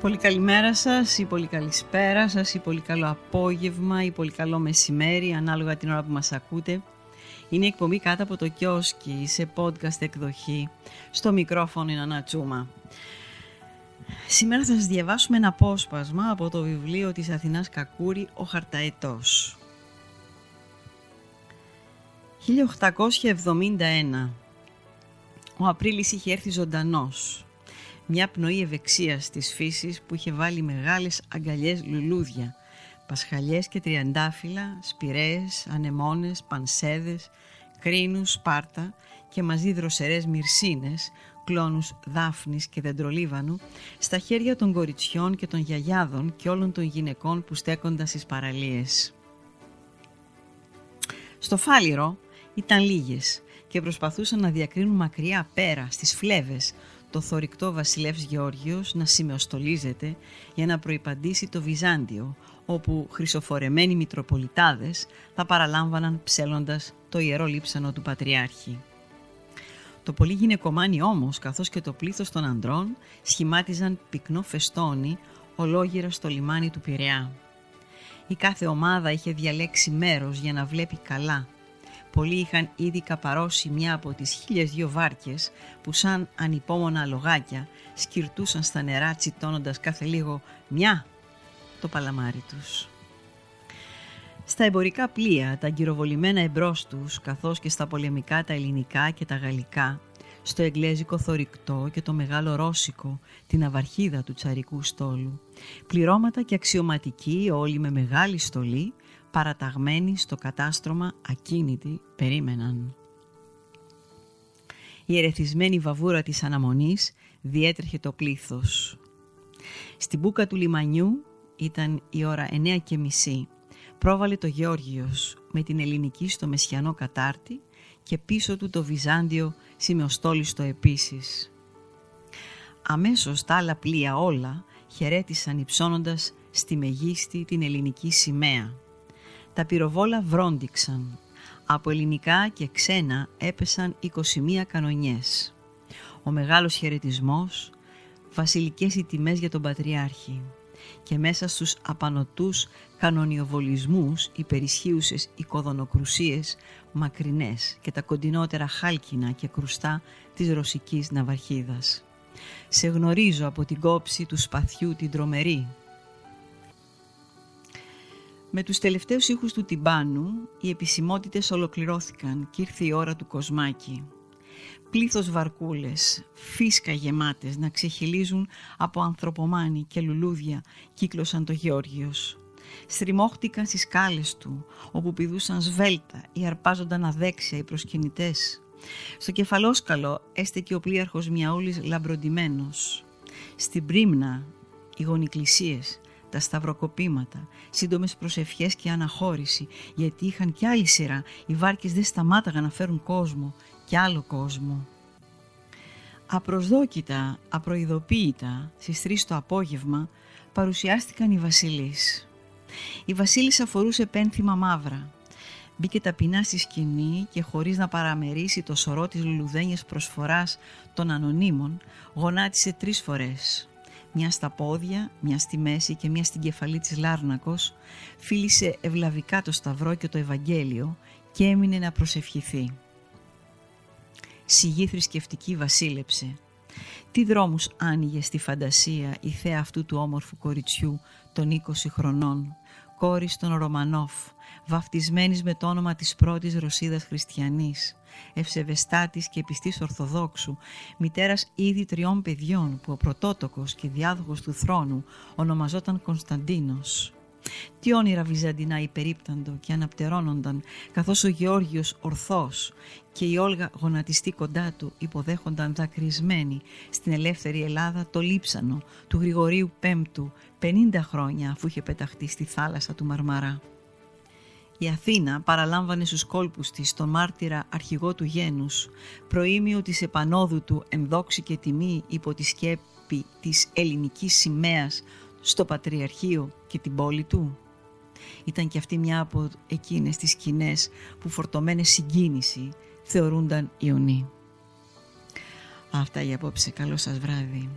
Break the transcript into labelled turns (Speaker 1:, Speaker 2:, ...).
Speaker 1: Πολύ καλημέρα σας ή πολύ καλησπέρα σας ή πολύ καλό απόγευμα ή πολύ καλό μεσημέρι ανάλογα την ώρα που μας ακούτε. Είναι η εκπομπή κάτω από το κιόσκι σε podcast εκδοχή. Στο μικρόφωνο είναι Ανατσούμα. Σήμερα θα σας διαβάσουμε ένα απόσπασμα από το βιβλίο της Αθηνάς Κακούρη «Ο Χαρταετός». 1871 Ο Απρίλης είχε έρθει ζωντανός μια πνοή ευεξίας της φύσης που είχε βάλει μεγάλες αγκαλιές λουλούδια, πασχαλιές και τριαντάφυλλα, σπηρές, ανεμόνες, πανσέδες, κρίνους, σπάρτα και μαζί δροσερές μυρσίνες, κλόνους δάφνης και δεντρολίβανου, στα χέρια των κοριτσιών και των γιαγιάδων και όλων των γυναικών που στέκονταν στις παραλίες. Στο φάλιρο ήταν λίγες και προσπαθούσαν να διακρίνουν μακριά πέρα στις φλέβες το θορυκτό βασιλεύς Γεώργιος να σημεοστολίζεται για να προϋπαντήσει το Βυζάντιο, όπου χρυσοφορεμένοι μητροπολιτάδες θα παραλάμβαναν ψέλοντας το ιερό λείψανο του Πατριάρχη. Το πολύ γυναικομάνι όμως, καθώς και το πλήθος των ανδρών, σχημάτιζαν πυκνό φεστόνι ολόγυρα στο λιμάνι του Πειραιά. Η κάθε ομάδα είχε διαλέξει μέρος για να βλέπει καλά Πολλοί είχαν ήδη καπαρώσει μια από τις χίλιες δυο βάρκες που σαν ανυπόμονα λογάκια σκυρτούσαν στα νερά τσιτώνοντας κάθε λίγο μια το παλαμάρι τους. Στα εμπορικά πλοία, τα αγκυροβολημένα εμπρός τους, καθώς και στα πολεμικά τα ελληνικά και τα γαλλικά, στο εγγλέζικο θορυκτό και το μεγάλο ρώσικο, την αβαρχίδα του τσαρικού στόλου. Πληρώματα και αξιωματικοί, όλοι με μεγάλη στολή, παραταγμένοι στο κατάστρωμα ακίνητοι περίμεναν. Η ερεθισμένη βαβούρα της αναμονής διέτρεχε το πλήθος. Στην μπούκα του λιμανιού ήταν η ώρα εννέα και μισή. Πρόβαλε το Γεώργιος με την ελληνική στο Μεσιανό κατάρτι και πίσω του το Βυζάντιο σημεοστόλιστο επίσης. Αμέσως τα άλλα πλοία όλα χαιρέτησαν υψώνοντας στη μεγίστη την ελληνική σημαία. Τα πυροβόλα βρόντιξαν. Από ελληνικά και ξένα έπεσαν 21 κανονιές. Ο μεγάλος χαιρετισμός, βασιλικές οι τιμές για τον Πατριάρχη και μέσα στους απανοτούς κανονιοβολισμούς υπερισχύουσες οικοδονοκρουσίες μακρινές και τα κοντινότερα χάλκινα και κρουστά της ρωσικής ναυαρχίδας. Σε γνωρίζω από την κόψη του σπαθιού την τρομερή, με τους τελευταίους ήχους του τυμπάνου, οι επισημότητες ολοκληρώθηκαν και ήρθε η ώρα του κοσμάκι. Πλήθος βαρκούλες, φίσκα γεμάτες να ξεχυλίζουν από ανθρωπομάνι και λουλούδια κύκλωσαν το Γεώργιος. Στριμώχτηκαν στις σκάλες του, όπου πηδούσαν σβέλτα ή αρπάζονταν αδέξια οι προσκυνητές. Στο κεφαλόσκαλο έστεκε ο πλοίαρχος Μιαούλης λαμπροντημένος. Στην πρίμνα οι γονικλησίες τα σταυροκοπήματα, σύντομες προσευχές και αναχώρηση, γιατί είχαν κι άλλη σειρά, οι βάρκες δεν σταμάταγαν να φέρουν κόσμο και άλλο κόσμο. Απροσδόκητα, απροειδοποίητα, στις τρεις το απόγευμα, παρουσιάστηκαν οι βασιλείς. Η βασίλισσα φορούσε πένθυμα μαύρα. Μπήκε ταπεινά στη σκηνή και χωρίς να παραμερίσει το σωρό της λουλουδένιας προσφοράς των ανωνύμων, γονάτισε τρεις φορές μια στα πόδια, μια στη μέση και μια στην κεφαλή της Λάρνακος, φίλησε ευλαβικά το Σταυρό και το Ευαγγέλιο και έμεινε να προσευχηθεί. Σιγή θρησκευτική βασίλεψε. Τι δρόμους άνοιγε στη φαντασία η θέα αυτού του όμορφου κοριτσιού των 20 χρονών, κόρης των Ρωμανόφ, βαφτισμένης με το όνομα της πρώτης Ρωσίδας χριστιανής, ευσεβεστάτης και πιστής Ορθοδόξου, μητέρας ήδη τριών παιδιών που ο πρωτότοκος και διάδοχος του θρόνου ονομαζόταν Κωνσταντίνος. Τι όνειρα βυζαντινά υπερίπταντο και αναπτερώνονταν, καθώς ο Γεώργιος ορθός και η Όλγα γονατιστή κοντά του υποδέχονταν δακρυσμένοι στην ελεύθερη Ελλάδα το λείψανο του Γρηγορίου Πέμπτου 50 χρόνια αφού είχε πεταχτεί στη θάλασσα του Μαρμαρά. Η Αθήνα παραλάμβανε στους κόλπους της τον μάρτυρα αρχηγό του γένους, προήμιο της επανόδου του ενδόξη και τιμή υπό τη σκέπη της ελληνικής σημαίας στο Πατριαρχείο και την πόλη του. Ήταν και αυτή μια από εκείνες τις σκηνές που φορτωμένες συγκίνηση θεωρούνταν Ιωνί. Αυτά για απόψε. Καλό σας βράδυ.